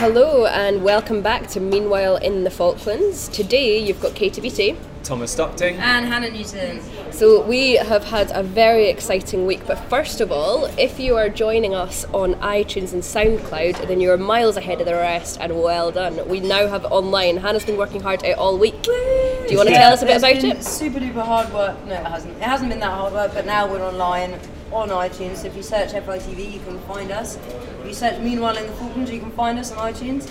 Hello and welcome back to Meanwhile in the Falklands. Today you've got Katie Beatty. Thomas Stockting. And Hannah Newton. So we have had a very exciting week, but first of all, if you are joining us on iTunes and SoundCloud, then you are miles ahead of the rest and well done. We now have it online. Hannah's been working hard at it all week. Do you want to tell us a bit about been it? Super duper hard work. No, it hasn't. It hasn't been that hard work, but now we're online on iTunes. So if you search FITV, you can find us. If you search Meanwhile in the Falklands, you can find us on iTunes.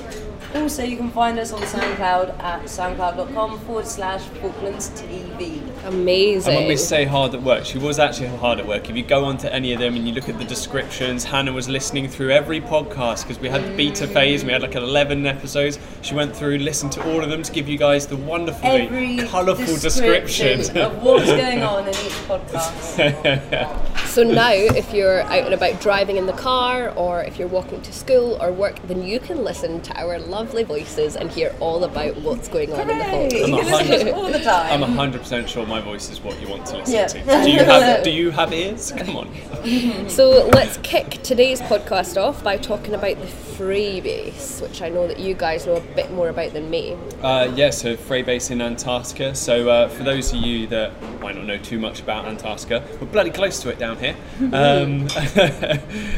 Also, you can find us on SoundCloud at soundcloud.com forward slash Falklands TV. Amazing. And when we say hard at work, she was actually hard at work. If you go onto any of them and you look at the descriptions, Hannah was listening through every podcast because we had the beta phase we had like 11 episodes. She went through, listened to all of them to give you guys the wonderfully Every colourful description. of what's going on in each podcast. So now, if you're out and about driving in the car, or if you're walking to school or work, then you can listen to our lovely voices and hear all about what's going on in the Hooray! Falklands. You can listen to all the time. I'm 100% sure my voice is what you want to listen Yeah. to. Do you have Do you have ears? Come on. So let's kick today's podcast off by talking about the Frei Base, which I know that you guys know a bit more about than me. Uh, yeah, so Frei Base in Antarctica. So uh, for those of you that might not know too much about Antarctica, we're bloody close to it down here. Um,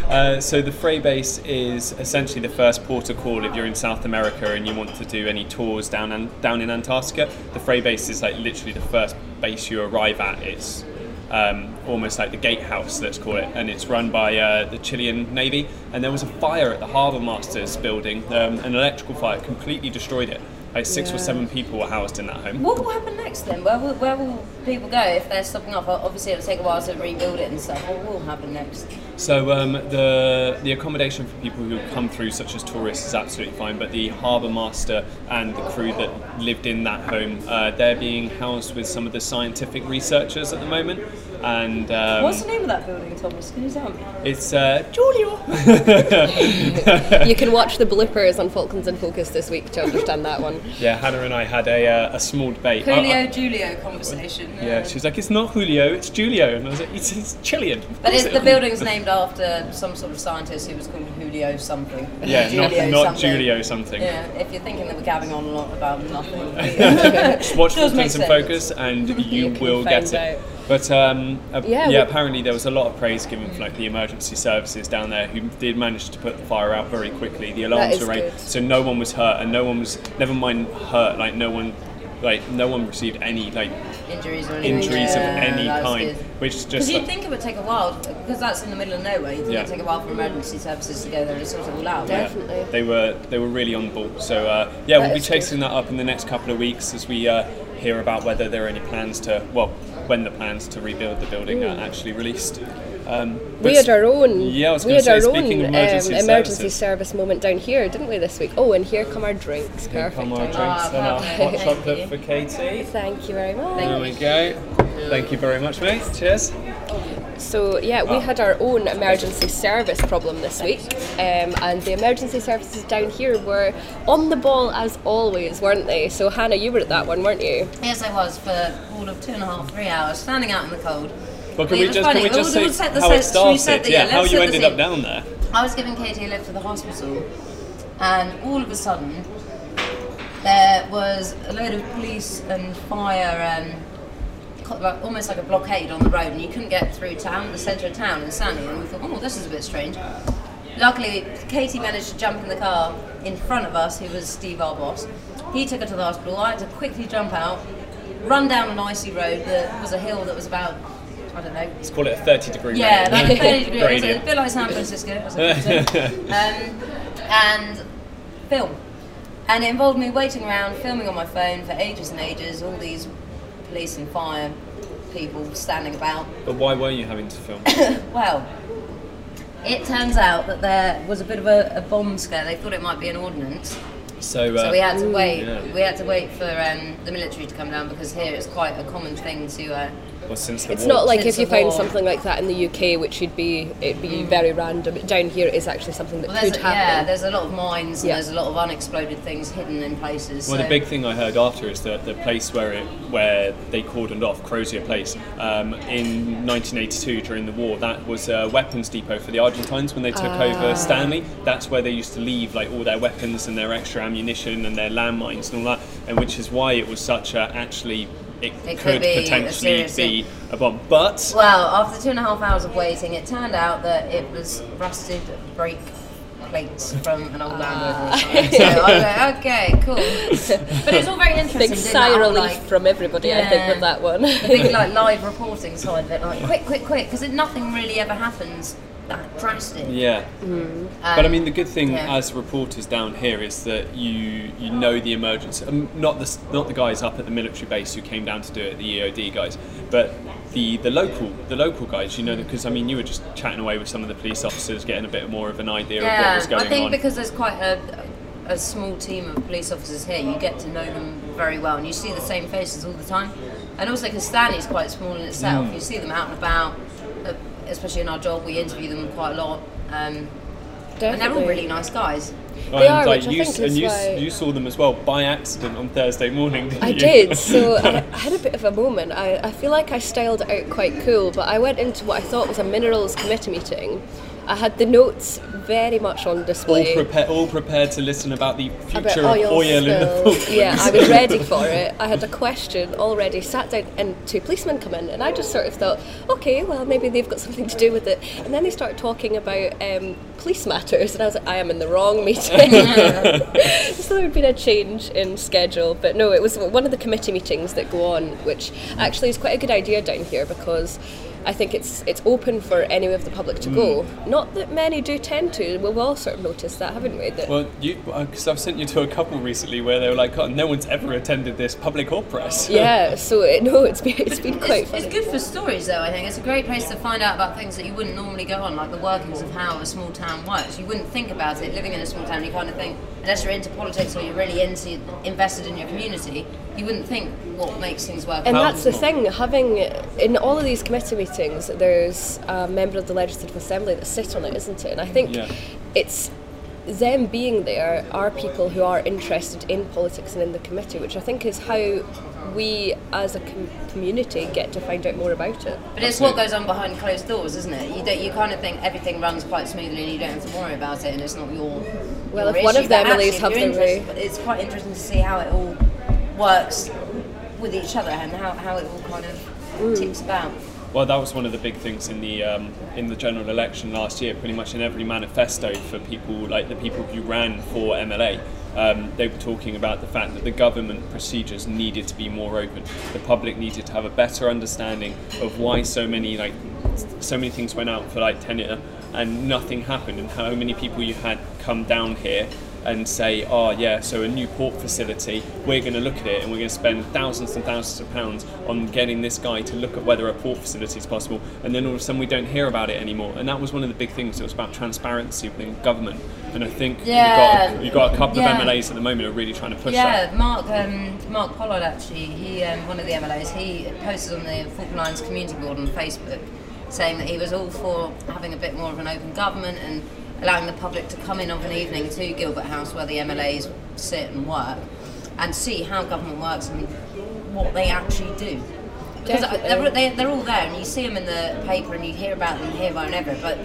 uh, so the Frei Is essentially the first port of call if you're in South America and you want to do any tours down an, down in Antarctica. The Frei Base is like literally the first base you arrive at. It's um, almost like the gatehouse, let's call it, and it's run by uh, the Chilean Navy. And there was a fire at the Harbour Masters building, um, an electrical fire, completely destroyed it. Like six or seven people were housed in that home. What will happen next then? Where will, where will people go if they're stopping off? Obviously, it'll take a while to rebuild it and stuff. What will happen next? So um, the the accommodation for people who come through, such as tourists, is absolutely fine. But the harbour master and the crew that lived in that home, uh, they're being housed with some of the scientific researchers at the moment. And um, What's the name of that building, Thomas? Can you tell me? it's uh, Giulio. You can watch the bloopers on Falklands in Focus this week to understand that one. Yeah, Hannah and I had a, uh, a small debate. Julio I- Julio conversation. yeah, she was like, "It's not Julio, it's Julio," and I was like, "It's, it's Chilean." But course is the is." building's named after some sort of scientist who was called Julio something. Yeah, Julio not, not something. Julio something. Yeah, if you're thinking that we're gabbing on a lot about nothing. Just watch Does make Falklands and. Focus, and you, You will get it. out. But um, Yeah, yeah, we- apparently there was a lot of praise given for like the emergency services down there who did manage to put the fire out very quickly. The alarms were rang, so no one was hurt, and no one was never mind hurt. Like no one, like no one received any like Injuries or anything. injuries of any kind, good. which is Because you'd think it would take a while, because that's in the middle of nowhere. You'd think Yeah. it'd take a while for emergency services to go there and sort it all out. yeah, Definitely. they were they were really on the ball. So uh, yeah, That we'll be is chasing that up in the next couple of weeks as we uh, hear about whether there are any plans to well when the plans to rebuild the building are actually released. Um, We had our own. Yeah, I was we had say, our own speaking of um, emergency, emergency service moment down here, didn't we, this week? Oh, and here come our drinks. here Perfect. come our drinks and our hot chocolate for Katie. Thank you very much. There we go. Thank you very much, mate. Cheers. So yeah, we Oh. had our own emergency service problem this week, um, and the emergency services down here were on the ball as always, weren't they? So Hannah, you were at that one, weren't you? Yes, I was for all of two and a half, three hours, standing out in the cold. Well, can It we was just funny. can we We'll- just we'll say set the how it should set started? the- Yeah, yeah, how let's you set ended up down there. I was giving Katie a lift to the hospital, and all of a sudden, there was a load of police and fire, um, co- like, almost like a blockade on the road, and you couldn't get through town, the centre of town in Stanley. And we thought, oh, this is a bit strange. Luckily, Katie managed to jump in the car in front of us, who was Steve, our boss. He took her to the hospital. I had to quickly jump out, run down an icy road that was a hill that was about, I don't know, Let's call it a 30 degree yeah, like 30 degrees. It was a bit like San Francisco, as I said. um, and film. And it involved me waiting around, filming on my phone for ages and ages, all these police and fire people standing about. But why were you having to film? Well, it turns out that there was a bit of a, a bomb scare. They thought it might be an ordnance. So, uh, So we had to wait. yeah. We had to wait for um, the military to come down because here it's quite a common thing to uh, or since the It's war. not like Since if you the found war. something like that in the UK, which would be it'd be very random. Down here, it is actually something that Well, could a, yeah, happen. there's a lot of mines and Yeah. there's a lot of unexploded things hidden in places. Well, so the big thing I heard after is that the place where it where they cordoned off Crozier Place um, in 1982 during the war, that was a weapons depot for the Argentines when they took Ah. over Stanley. That's where they used to leave like all their weapons and their extra ammunition and their landmines and all that, and which is why it was such a actually. It, It could, could be a potentially serious be a bomb, but Well, after two and a half hours of waiting, it turned out that it was rusted brake plates from an old Land Rover. Ah. So I was like, okay, cool. But it's all very interesting. Big sigh of relief like, from everybody, I think, with that one. the big like live reporting side of it, like quick, quick, quick, because nothing really ever happens that drastic. Yeah. Um, But I mean, the good thing yeah. as reporters down here is that you you know the emergency. Um, not the not the guys up at the military base who came down to do it, the EOD guys, but the the local the local guys. You know, because I mean, you were just chatting away with some of the police officers, getting a bit more of an idea of what was going on. I think on. because there's quite a, a small team of police officers here, you get to know them very well, and you see the same faces all the time. And also because Stanley's quite small in itself, Mm. you see them out and about. Especially in our job, we interview them quite a lot, um, and they're all really nice guys. They and are, like which I you, think and is you, why- you saw them as well by accident on Thursday morning. Didn't I you? did. So I, I had a bit of a moment. I, I feel like I styled out quite cool, but I went into what I thought was a minerals committee meeting. I had the notes very much on all, display. all prepared to listen about the about future of oil in the. Falklands. Yeah, I was ready for it. I had a question already, sat down, and two policemen come in, and I just sort of thought, okay, well, maybe they've got something to do with it. And then they started talking about um, police matters, and I was like, I am in the wrong meeting. so there had been a change in schedule, but no, it was one of the committee meetings that go on, which actually is quite a good idea down here because. I think it's it's open for any of the public to go. Mm. Not that many do tend to. We've all sort of noticed that, haven't we? That Well, you because I've sent you to a couple recently where they were like, "God, no one's ever attended this public or press." Yeah, so it, no, it's been it's been quite It's, it's good for stories, though. I think it's a great place to find out about things that you wouldn't normally go on, like the workings of how a small town works. You wouldn't think about it living in a small town. You kind of think, unless you're into politics or you're really into invested in your community, you wouldn't think what makes things work. And that's the thing, having in all of these committee meetings, there's a member of the Legislative Assembly that sit on it, isn't it? And I think Yeah. it's them being there are people who are interested in politics and in the committee, which I think is how we as a com- community get to find out more about it. But it's what goes on behind closed doors, isn't it? You you kind of think everything runs quite smoothly and you don't have to worry about it, and it's not your. Well, your if one of them But MLAs actually, if have their way- It's quite interesting to see how it all works with each other and how, how it all kind of tips about. Well, that was one of the big things in the um, in the general election last year. Pretty much in every manifesto for people like the people who ran for MLA, um, they were talking about the fact that the government procedures needed to be more open. The public needed to have a better understanding of why so many like so many things went out for like tenure and nothing happened, and how many people you had come down here and say, oh yeah, so a new port facility, we're going to look at it and we're going to spend thousands and thousands of pounds on getting this guy to look at whether a port facility is possible, and then all of a sudden we don't hear about it anymore. And that was one of the big things. It was about transparency within government, and I think Yeah. you've, got, you've got a couple Yeah. of MLAs at the moment who are really trying to push Yeah, that. Mark um, Mark Pollard actually, he um, one of the MLAs, he posted on the Falkland Islands Community Board on Facebook saying that he was all for having a bit more of an open government and allowing the public to come in of an evening to Gilbert House where the MLAs sit and work and see how government works and what they actually do. Because uh, they're, they're, they're all there and you see them in the paper and you hear about them here, there and ever, but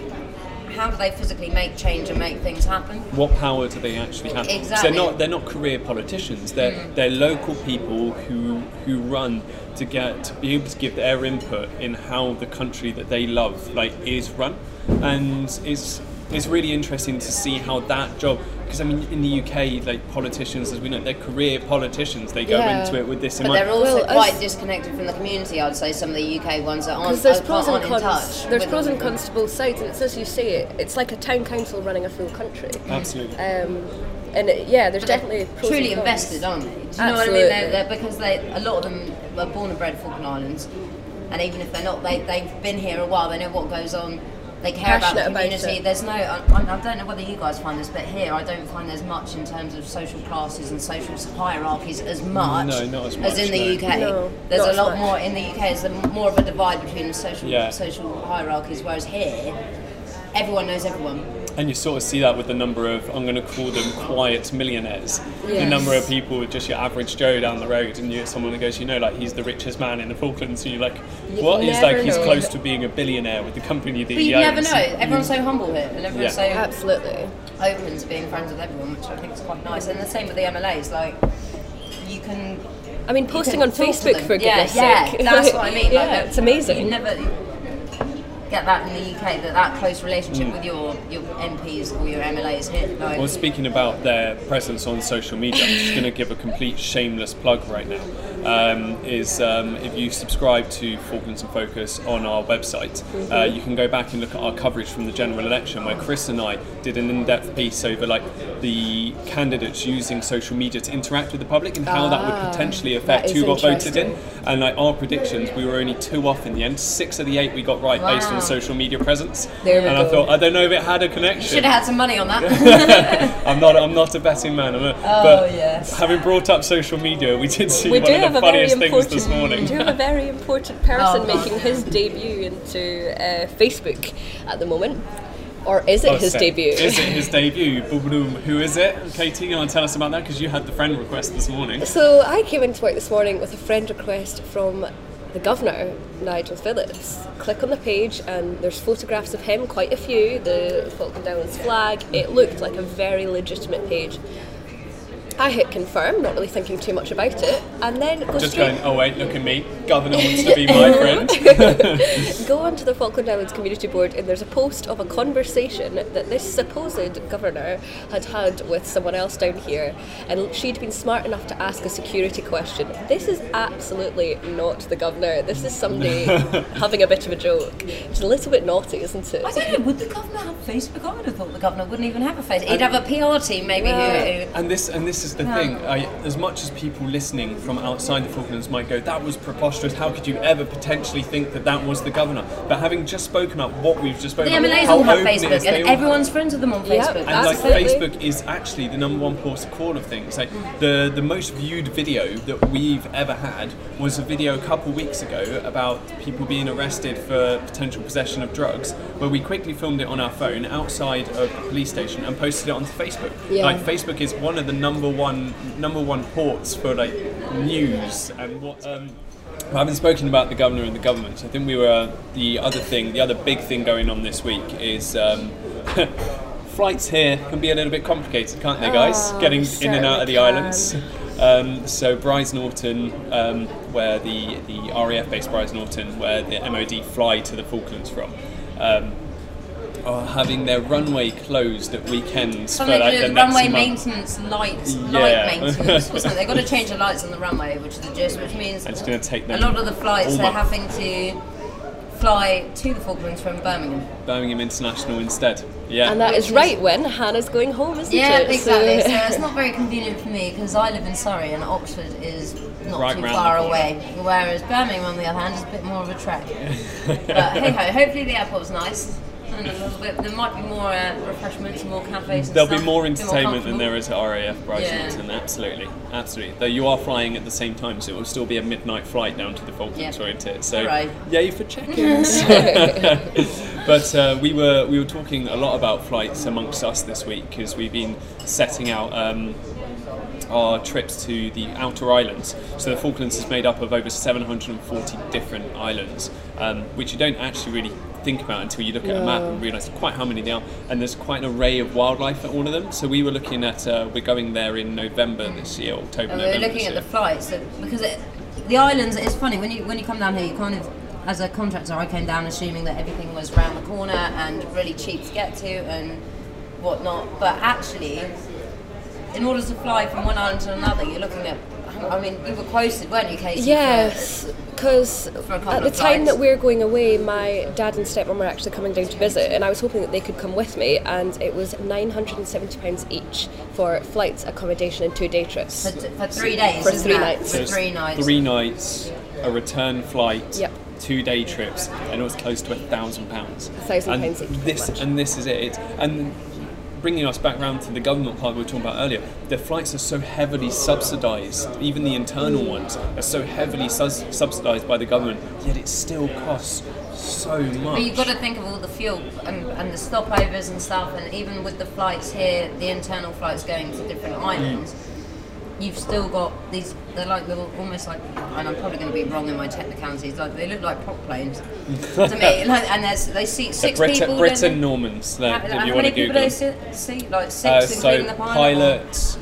how do they physically make change and make things happen? What power do they actually have? Exactly. They're not. They're not career politicians. They're mm-hmm. they're local people who who run to get to be able to give their input in how the country that they love like is run, and it's it's really interesting to see how that job. Because I mean, in the UK, like politicians, as we know, they're career politicians. They go Yeah. into it with this in But mind. they're also Well, quite disconnected from the community, I'd say, some of the UK ones that aren't, Because there's aren't pros and in cons. touch. There's pros and cons to both sides, and it's as you say, it, it's like a town council running a full country. Absolutely. Um, and it, yeah, there's definitely pros Truly and cons. invested, aren't they? Do you know what I mean? Absolutely. They're, they're, because they, a lot of them were born and bred Falkland Islands, and even if they're not, they, they've been here a while, they know what goes on. They care about the Passionate about community. There's no, I, I don't know whether you guys find this, but here I don't find there's much in terms of social classes and social hierarchies as much, No, not as much, in the no. UK. No, there's a lot much. more in the UK. There's more of a divide between social Yeah. social hierarchies, whereas here, everyone knows everyone. And you sort of see that with the number of, I'm going to call them quiet millionaires. The number of people, with just your average Joe down the road, and you someone who goes, you know, like he's the richest man in the Falklands. And you're like, You what? He's never like, he's know. close to being a billionaire with the company that But he you never know. Everyone's so humble here, and everyone's Yeah. so Absolutely. open to being friends with everyone, which I think is quite nice. And the same with the MLAs, like you can. I mean, posting on Facebook for yeah, goodness yeah, sake. that's what I mean. yeah, it's amazing. You never get that in the UK, that that close Mm. relationship with your your MPs or your MLAs here. Like, Well, speaking about their presence on social media, I'm just going to give a complete shameless plug right now. Um, is um, if you subscribe to Falklands in Focus on our website, uh, you can go back and look at our coverage from the general election, where Chris and I did an in-depth piece over like the candidates using social media to interact with the public and how that Ah, would potentially affect who got voted in. And like our predictions, we were only two off in the end. Six of the eight we got right based on social media presence. There we and I thought I don't know if it had a connection. should have had some money on that. I'm not. I'm not a betting man. I'm a, Oh, but yes. having brought up social media, we did see we one of the funniest things this morning. We do have a very important person Oh, making his debut into uh, Facebook at the moment, or is it Oh, his so- debut? Is it his debut? Boom, boom. Who is it? Katie, you want to tell us about that? Because you had the friend request this morning. So I came into work this morning with a friend request from the governor, Nigel Phillips. Click on the page and there's photographs of him, quite a few, the Falkland Islands flag. It looked like a very legitimate page. I hit confirm, not really thinking too much about it, and then go Just straight going. Oh wait, look at me. Governor wants to be my friend. go onto the Falkland Islands Community Board and there's a post of a conversation that this supposed governor had had with someone else down here and she'd been smart enough to ask a security question. This is absolutely not the governor. This is somebody having a bit of a joke. It's a little bit naughty, isn't it? I it? don't know. Would the governor have Facebook? I would have thought the governor wouldn't even have a Facebook. He'd have a PR team, maybe. Yeah. Who, who, And this and this is the thing. I, as much as people listening from outside the Falklands might go, "That was preposterous. How could you ever potentially think that that was the governor?" But having just spoken about what we've just spoken the about, MLAs how all have open it Facebook, is, and all- everyone's friends with them on Yeah, Facebook. And That's like Facebook is actually the number one port of call of things. Like the the most viewed video that we've ever had was a video a couple weeks ago about people being arrested for potential possession of drugs, where we quickly filmed it on our phone outside of the police station and posted it onto Facebook. Yeah. Like Facebook is one of the number one number one ports for like news and what. Um, I haven't spoken about the governor and the government. I think we were the other thing, the other big thing going on this week is um, flights here can be a little bit complicated, can't they, guys? Oh, Getting in and out of the certainly islands. Um, so Brize Norton, um, where the the RAF base Brize Norton, where the MOD fly to the Falklands from. Um, are having their runway closed at weekends for Something like to the next runway month. maintenance, lights, Yeah. light maintenance, wasn't it? They've got to change the lights on the runway, which is the gist, which means it's gonna take a lot of the flights they're month. having to fly to the Falklands from Birmingham. Birmingham International instead. Yeah. And that Which is is- right when Hannah's going home, isn't Yeah, it? exactly. So- So it's not very convenient for me because I live in Surrey and Oxford is not Right too far away. Whereas Birmingham, on the other hand, is a bit more of a trek. but hey ho, hopefully the airport's nice. And a little bit, there might be more uh, refreshments, more cafes. And There'll be more entertainment than there is at RAF Yeah. Absolutely, absolutely. Though you are flying at the same time, so it will still be a midnight flight down to the Falklands, Yeah. won't it? So, Alright. yay for check-ins. but uh, we were we were talking a lot about flights amongst us this week because we've been setting out. Um, our trips to the outer islands. So the Falklands is made up of over 740 different islands, um, which you don't actually really think about until you look at a map and realise quite how many there are. And there's quite an array of wildlife at all of them. So we were looking at, uh, we're going there in November this year, October, And we November. were looking at the flights so, because it, the islands. It's funny when you when you come down here, you kind of as a contractor, I came down assuming that everything was round the corner and really cheap to get to and whatnot. But actually, in order to fly from one island to another, you're looking at. I mean, you were quoted, weren't you, Katie? Yes, because at the time that we're going away, my dad and stepmom were actually coming down to visit, and I was hoping that they could come with me, and it was nine hundred and seventy pounds each for flights, accommodation, and two day trips. for, t- for three days. For three it? nights. For three nights. Three nights, a return flight, Yep. two day trips, and it was close to a thousand pounds. A thousand And pounds each, This much. and this is it. It's, and bringing us back round to the government part we were talking about earlier, the flights are so heavily subsidised. Even the internal ones are so heavily sus- subsidised by the government. Yet it still costs so much. But you've got to think of all the fuel and, and the stopovers and stuff, and even with the flights here, the internal flights going to different islands, mm. You've still got these. They're like little, almost like, and I'm probably going to be wrong in my technicalities. Like they look like prop planes to me. Like, and there's they seat The six Brit- people. Britten-Normans, that, How, if how you want many to people Google do they them. sit? seat? Like six, Uh, so including the pilot. or- pilot,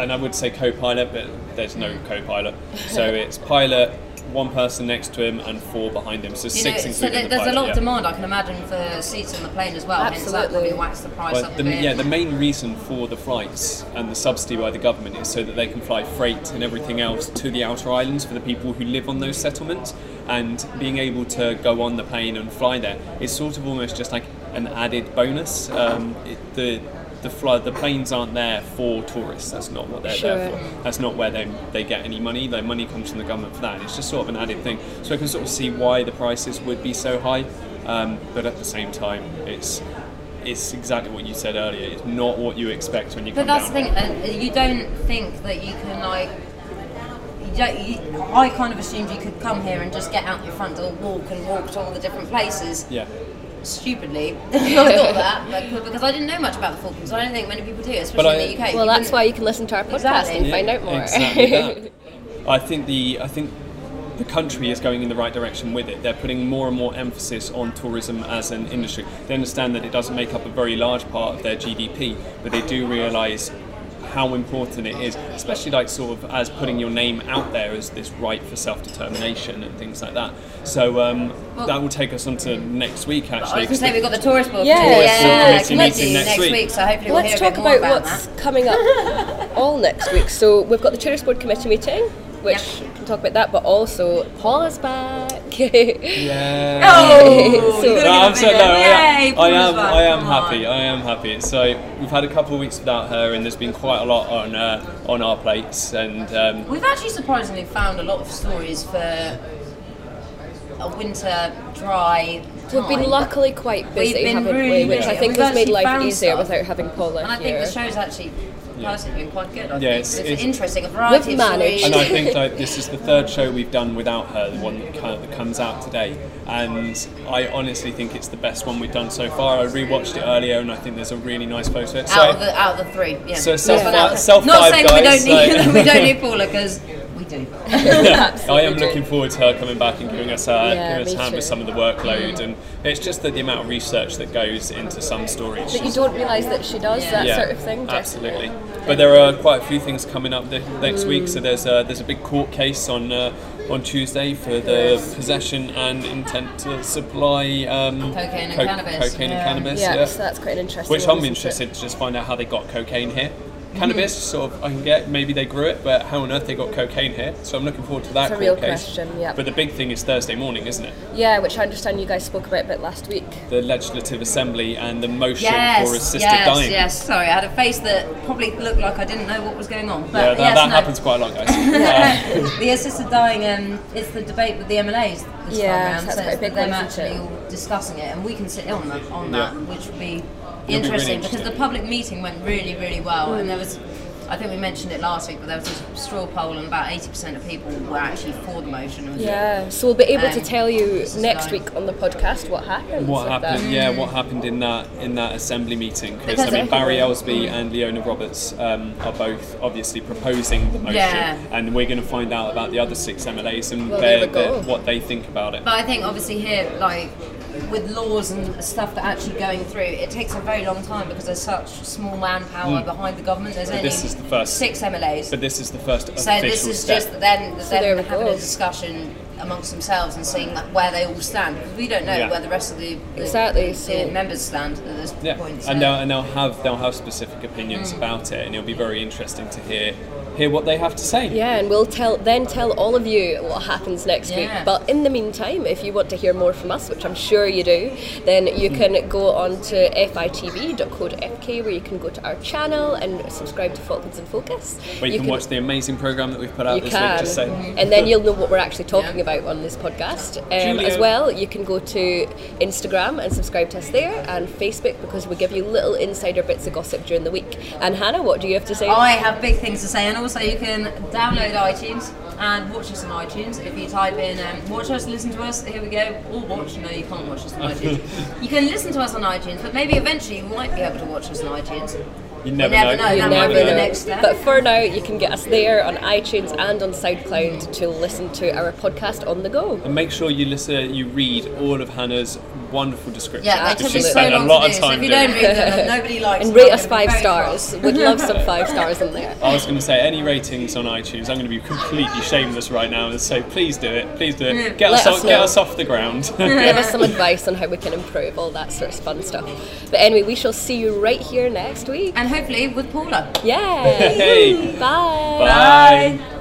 and I would say co-pilot, but there's no co-pilot. So it's pilot, one person next to him, and four behind him. So You six know, so including there- the there's pilot. a lot yeah. of demand, I can imagine, for seats on the plane as well. Hence that Absolutely. probably whacks the price But up the, yeah, the main reason for the flights and the subsidy by the government is so that they can fly freight and everything else to the outer islands for the people who live on those settlements. And being able to go on the plane and fly there is sort of almost just like an added bonus. Um, it, the the fly, the planes aren't there for tourists. That's not what they're there for. That's not where they they get any money. Their money comes from the government for that. And it's just sort of an added thing. So I can sort of see why the prices would be so high. Um, but at the same time, it's it's exactly what you said earlier. It's not what you expect when you But come that's the thing, and you don't think that you can like. You don't, you, I kind of assumed you could come here and just get out your front door, walk and walk to all the different places. Yeah. Stupidly, I thought that but, because I didn't know much about the Falklands. I don't think many people do, especially But in the UK. Well, You that's why you can listen to our podcast Exactly. and Yeah, find out more. Exactly. I think the I think the country is going in the right direction with it. They're putting more and more emphasis on tourism as an industry. They understand that it doesn't make up a very large part of their GDP, but they do realise how important it is, especially like sort of as putting your name out there as this right for self-determination and things like that. So um, that will take us on to next week I was actually. going to 'cause say we've got the tourist board. Yeah, committee, yeah, yeah, committee committee meeting next, next week. week. So hopefully Let's we'll hear talk a bit more about about what's that. coming up all next week. So we've got the Tourist Board Committee meeting, which Yep. can talk about that, but also Paula's back. Yeah. Oh, So- No, gonna I'm so, no, I am, Yay, I am, back, I am happy. I am happy. So we've had a couple of weeks without her, and there's been quite a lot on uh, on our plates. And um, We've actually surprisingly found a lot of stories for a winter dry. We've been luckily quite busy, We've been haven't really we? Which busy. I think We've has made life easier stuff. without having Paula And I think here. the show's actually personally been quite good. I Yeah, think it's- it's, it's- interesting. A variety We've of managed. and I think like this is the third show we've done without her, the one that, kind of, that comes out today. And I honestly think it's the best one we've done so far. I rewatched it earlier, and I think there's a really nice photo. So, out of the out of the three, yeah. So Just self- one out of- self Not five saying guys, we don't need like- we don't need Paula because we do. I am looking forward to her coming back and giving us a, Yeah, giving us a hand with some of the workload. And it's just that the amount of research that goes into some stories. that you don't realise that she does Yeah. that yeah, sort of thing. Jessica. absolutely. But there are quite a few things coming up the, next week. So there's a, there's a big court case on uh, on Tuesday for the possession and intent to supply um, Cocaine and cannabis, Cocaine yeah. and cannabis. Yeah. so that's quite an interesting. Which one, I'm interested to just find out how they got cocaine here. Cannabis, sort of, I can get. Maybe they grew it, but how on earth they got cocaine here? So I'm looking forward to that It's a court real case. question, yeah. But the big thing is Thursday morning, isn't it? Yeah, which I understand you guys spoke about a bit last week. The Legislative Assembly and the motion Yes, for assisted yes, dying. yes. Sorry, I had a face that probably looked like I didn't know what was going on. But Yeah, that, yes, that no. happens quite a lot, guys. Uh, the assisted dying um, it's the debate with the MLAs this Yeah, time round, that's so a it's big them one, isn't actually all discussing it, and we can sit in on that, on Yeah. that which would be really interesting because the public meeting went really, really well, and there was. I think we mentioned it last week, but there was a straw poll, and about 80% of people were actually for the motion. It was- Yeah, so we'll be able to Um, tell you next like- week on the podcast what happened. what happened? That. Yeah, what happened in that in that assembly meeting? Because Because I mean, it- Barry Elsby and Leona Roberts um, are both obviously proposing the motion, Yeah. and we're going to find out about the other six MLAs and Well, their, there we go. their- what they think about it. But I think obviously here, like with laws and stuff that are actually going through, it takes a very long time because there's such small manpower behind the government. There's only this is the first- six MLAs. But this is the first So official this is step. just then, there then having go. a discussion amongst themselves and seeing that where they all stand because we don't know Yeah. where the rest of the, the, Exactly, the so- members stand at this Yeah, point. So. and they'll, and they'll have they'll have specific opinions Mm. about it, and it'll be very interesting to hear hear what they have to say. Yeah, and we'll tell then tell all of you what happens next week. But in the meantime, if you want to hear more from us, which I'm sure you do, then you can go on to fitv.co.fk where you can go to our channel and subscribe to Falklands in Focus. Where you, can, watch the amazing program that we've put out You this can, week. Just say. and then you'll know what we're actually talking Yeah. about on this podcast. Um, as well, you can go to Instagram and subscribe to us there, and Facebook because we give you little insider bits of gossip during the week. And Hannah, what do you have to say? I have big things to say, and also you can download iTunes and watch us on iTunes. If you type in um, "watch us, listen to us," here we go. Or watch. No, you can't watch us on iTunes. You can listen to us on iTunes, but maybe eventually you might be able to watch us on iTunes. You never, never know, You that never might be the know. next step. But for now, you can get us there on iTunes and on SoundCloud to listen to our podcast on the go. And make sure you listen, you read all of Hannah's wonderful descriptions. Yeah, they because took me so spent a lot to of do. So time if you doing don't it. read them, nobody likes And rate us five stars. cross. Would love some five stars in there. I was going to say any ratings on iTunes. I'm going to be completely shameless right now and say please do it, please do it. Get Let us, us off, get us off the ground. Give us some advice on how we can improve, all that sort of fun stuff. But anyway, we shall see you right here next week. And hopefully with Paula. Yeah. Hey. Bye. Bye.